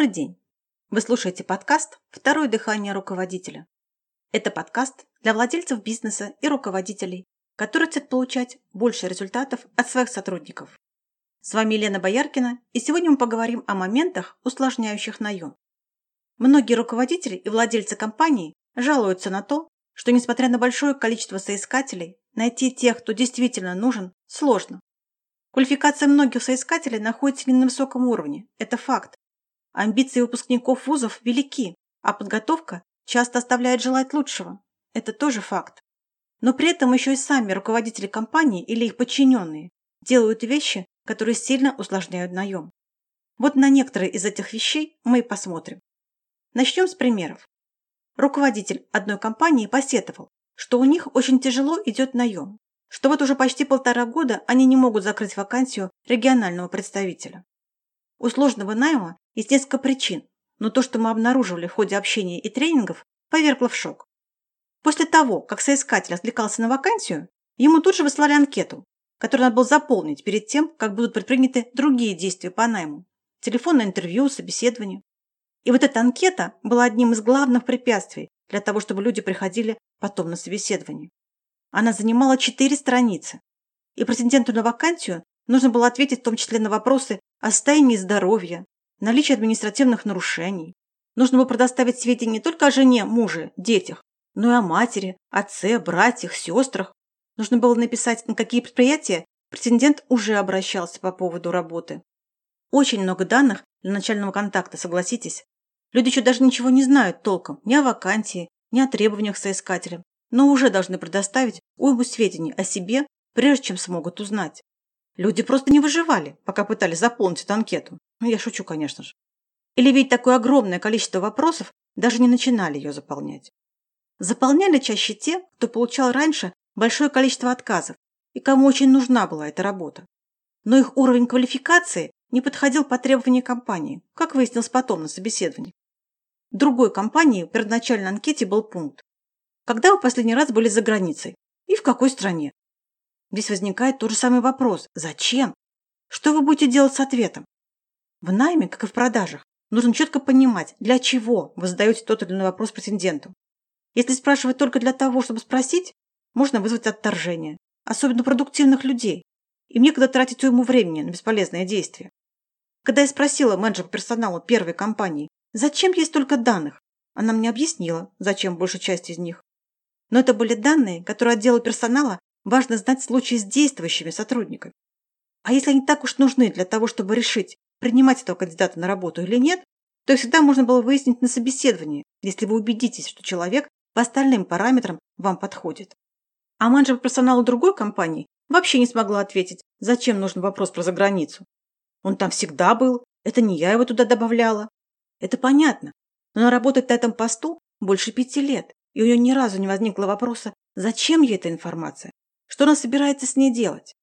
Добрый день! Вы слушаете подкаст «Второе дыхание руководителя». Это подкаст для владельцев бизнеса и руководителей, которые хотят получать больше результатов от своих сотрудников. С вами Елена Бояркина, и сегодня мы поговорим о моментах, усложняющих наем. Многие руководители и владельцы компаний жалуются на то, что несмотря на большое количество соискателей, найти тех, кто действительно нужен, сложно. Квалификация многих соискателей находится не на высоком уровне, это факт, Амбиции выпускников вузов велики, а подготовка часто оставляет желать лучшего. Это тоже факт. Но при этом еще и сами руководители компании или их подчиненные делают вещи, которые сильно усложняют наем. Вот на некоторые из этих вещей мы и посмотрим. Начнем с примеров. Руководитель одной компании посетовал, что у них очень тяжело идет наем, что вот уже почти полтора года они не могут закрыть вакансию регионального представителя. У сложного найма есть несколько причин, но то, что мы обнаруживали в ходе общения и тренингов, повергло в шок. После того, как соискатель отвлекался на вакансию, ему тут же выслали анкету, которую надо было заполнить перед тем, как будут предприняты другие действия по найму. Телефонное интервью, собеседование. И вот эта анкета была одним из главных препятствий для того, чтобы люди приходили потом на собеседование. Она занимала четыре страницы. И претенденту на вакансию нужно было ответить в том числе на вопросы о состоянии здоровья, наличии административных нарушений. Нужно было предоставить сведения не только о жене, муже, детях, но и о матери, отце, братьях, сестрах. Нужно было написать, на какие предприятия претендент уже обращался по поводу работы. Очень много данных для начального контакта, согласитесь. Люди еще даже ничего не знают толком ни о вакансии, ни о требованиях соискателя, но уже должны предоставить уйму сведений о себе, прежде чем смогут узнать. Люди просто не выживали, пока пытались заполнить эту анкету. Ну, я шучу, конечно же. Или ведь такое огромное количество вопросов даже не начинали ее заполнять. Заполняли чаще те, кто получал раньше большое количество отказов и кому очень нужна была эта работа. Но их уровень квалификации не подходил по требованиям компании, как выяснилось потом на собеседовании. Другой компании в первоначальной анкете был пункт «Когда вы последний раз были за границей? И в какой стране?» Здесь возникает тот же самый вопрос «Зачем?» Что вы будете делать с ответом? В найме, как и в продажах, нужно четко понимать, для чего вы задаете тот или иной вопрос претенденту. Если спрашивать только для того, чтобы спросить, можно вызвать отторжение, особенно продуктивных людей. Им некогда тратить уйму времени на бесполезные действия. Когда я спросила менеджера по персоналу первой компании, зачем есть столько данных, она мне объяснила, зачем большая часть из них. Но это были данные, которые отделу персонала важно знать в случае с действующими сотрудниками. А если они так уж нужны для того, чтобы решить, принимать этого кандидата на работу или нет, то всегда можно было выяснить на собеседовании, если вы убедитесь, что человек по остальным параметрам вам подходит. А менеджер персонала другой компании вообще не смогла ответить, зачем нужен вопрос про заграницу. Он там всегда был, это не я его туда добавляла. Это понятно, но она работает на этом посту больше пяти лет, и у нее ни разу не возникло вопроса, зачем ей эта информация, что она собирается с ней делать.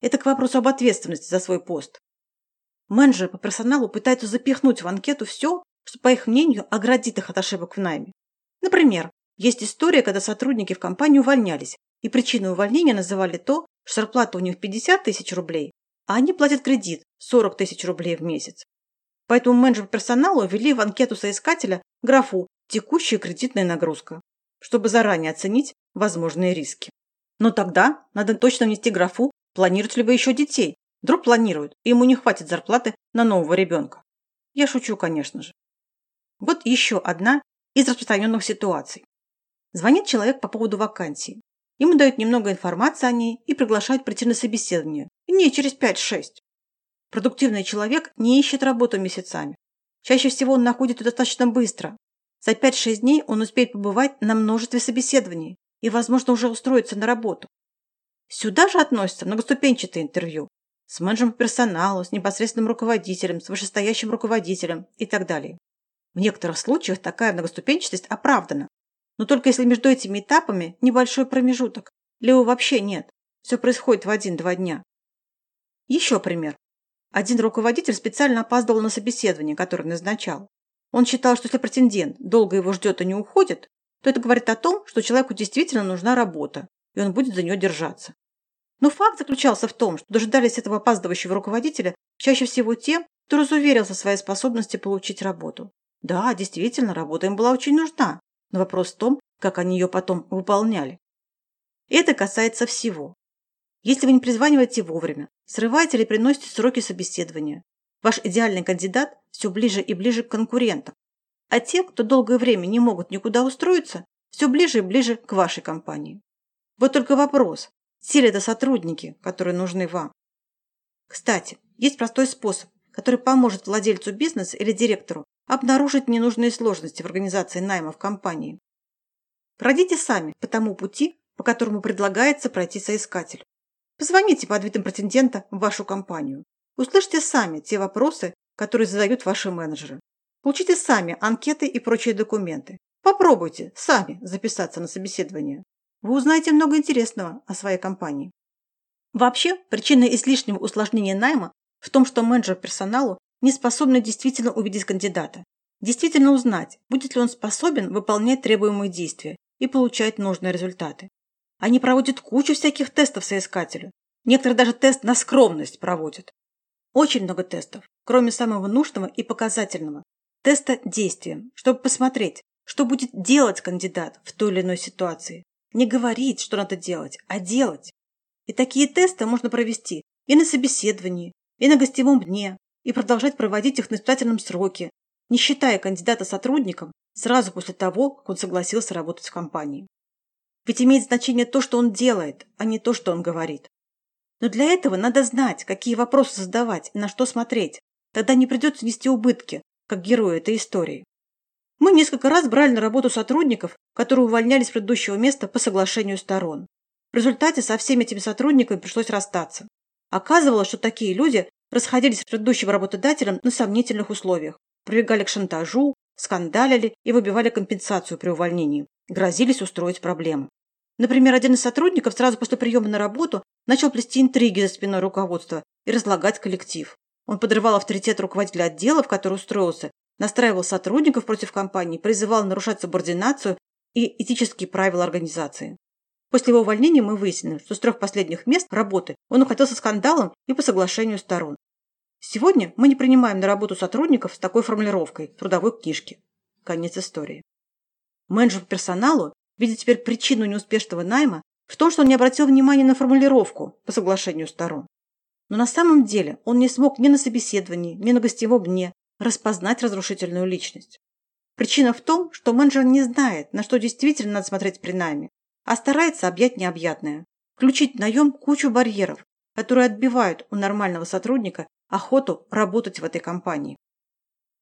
Это к вопросу об ответственности за свой пост. Менеджеры по персоналу пытаются запихнуть в анкету все, что, по их мнению, оградит их от ошибок в найме. Например, есть история, когда сотрудники в компании увольнялись, и причиной увольнения называли то, что зарплата у них 50 тысяч рублей, а они платят кредит 40 тысяч рублей в месяц. Поэтому менеджер персонала ввели в анкету соискателя графу «текущая кредитная нагрузка», чтобы заранее оценить возможные риски. Но тогда надо точно внести графу «планируете ли вы еще детей?», Вдруг планируют, и ему не хватит зарплаты на нового ребенка. Я шучу, конечно же. Вот еще одна из распространенных ситуаций. Звонит человек по поводу вакансии. Ему дают немного информации о ней и приглашают прийти на собеседование. Не через 5-6. Продуктивный человек не ищет работу месяцами. Чаще всего он находит ее достаточно быстро. За 5-6 дней он успеет побывать на множестве собеседований и, возможно, уже устроиться на работу. Сюда же относятся многоступенчатые интервью, с менеджером персонала, с непосредственным руководителем, с вышестоящим руководителем и так далее. В некоторых случаях такая многоступенчатость оправдана, но только если между этими этапами небольшой промежуток, или его вообще нет. Все происходит в один-два дня. Еще пример. Один руководитель специально опаздывал на собеседование, которое назначал. Он считал, что если претендент долго его ждет и не уходит, то это говорит о том, что человеку действительно нужна работа, и он будет за нее держаться. Но факт заключался в том, что дожидались этого опаздывающего руководителя чаще всего те, то разуверился в своей способности получить работу. Да, действительно, работа им была очень нужна, но вопрос в том, как они ее потом выполняли. Это касается всего. Если вы не призваниваете вовремя, срываете или приносите сроки собеседования, ваш идеальный кандидат все ближе и ближе к конкурентам. А те, кто долгое время не могут никуда устроиться, все ближе и ближе к вашей компании. Вот только вопрос, ли это сотрудники, которые нужны вам? Кстати, есть простой способ, который поможет владельцу бизнеса или директору обнаружить ненужные сложности в организации найма в компании. Пройдите сами по тому пути, по которому предлагается пройти соискатель. Позвоните под видом претендента в вашу компанию. Услышьте сами те вопросы, которые задают ваши менеджеры. Получите сами анкеты и прочие документы. Попробуйте сами записаться на собеседование. Вы узнаете много интересного о своей компании. Вообще, причина излишнего усложнения найма в том, что менеджер персоналу не способны действительно увидеть кандидата, действительно узнать, будет ли он способен выполнять требуемые действия и получать нужные результаты. Они проводят кучу всяких тестов соискателю. Некоторые даже тест на скромность проводят. Очень много тестов, кроме самого нужного и показательного. Теста действием, чтобы посмотреть, что будет делать кандидат в той или иной ситуации. Не говорить, что надо делать, а делать. И такие тесты можно провести и на собеседовании, и на гостевом дне, и продолжать проводить их на испытательном сроке, не считая кандидата сотрудником сразу после того, как он согласился работать в компании. Ведь имеет значение то, что он делает, а не то, что он говорит. Но для этого надо знать, какие вопросы задавать и на что смотреть. Тогда не придется нести убытки, как герои этой истории. Мы несколько раз брали на работу сотрудников, которые увольнялись с предыдущего места по соглашению сторон. В результате со всеми этими сотрудниками пришлось расстаться. Оказывалось, что такие люди расходились с предыдущим работодателем на сомнительных условиях, прибегали к шантажу, скандалили и выбивали компенсацию при увольнении, грозились устроить проблемы. Например, один из сотрудников сразу после приема на работу начал плести интриги за спиной руководства и разлагать коллектив. Он подрывал авторитет руководителя отдела, в который устроился, настраивал сотрудников против компании, призывал нарушать субординацию и этические правила организации. После его увольнения мы выяснили, что с трех последних мест работы он уходил со скандалом и по соглашению сторон. Сегодня мы не принимаем на работу сотрудников с такой формулировкой трудовой книжки. Конец истории. Менеджер по персоналу видит теперь причину неуспешного найма в том, что он не обратил внимания на формулировку по соглашению сторон. Но на самом деле он не смог ни на собеседовании, ни на гостевом дне распознать разрушительную личность. Причина в том, что менеджер не знает, на что действительно надо смотреть при найме, а старается объять необъятное. Включить в наем кучу барьеров, которые отбивают у нормального сотрудника охоту работать в этой компании.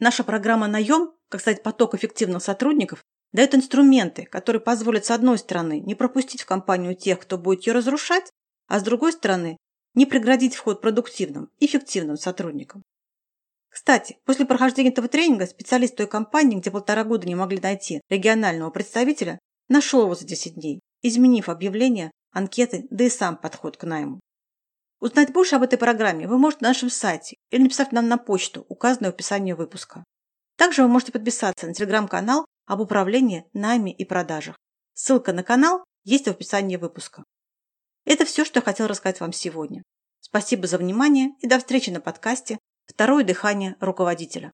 Наша программа «Наем», как стать поток эффективных сотрудников, дает инструменты, которые позволят, с одной стороны, не пропустить в компанию тех, кто будет ее разрушать, а с другой стороны, не преградить вход продуктивным, эффективным сотрудникам. Кстати, после прохождения этого тренинга специалист той компании, где полтора года не могли найти регионального представителя, нашел его за 10 дней изменив объявление, анкеты, да и сам подход к найму. Узнать больше об этой программе вы можете на нашем сайте или написать нам на почту, указанную в описании выпуска. Также вы можете подписаться на телеграм-канал об управлении, найме и продажах. Ссылка на канал есть в описании выпуска. Это все, что я хотел рассказать вам сегодня. Спасибо за внимание и до встречи на подкасте «Второе дыхание руководителя».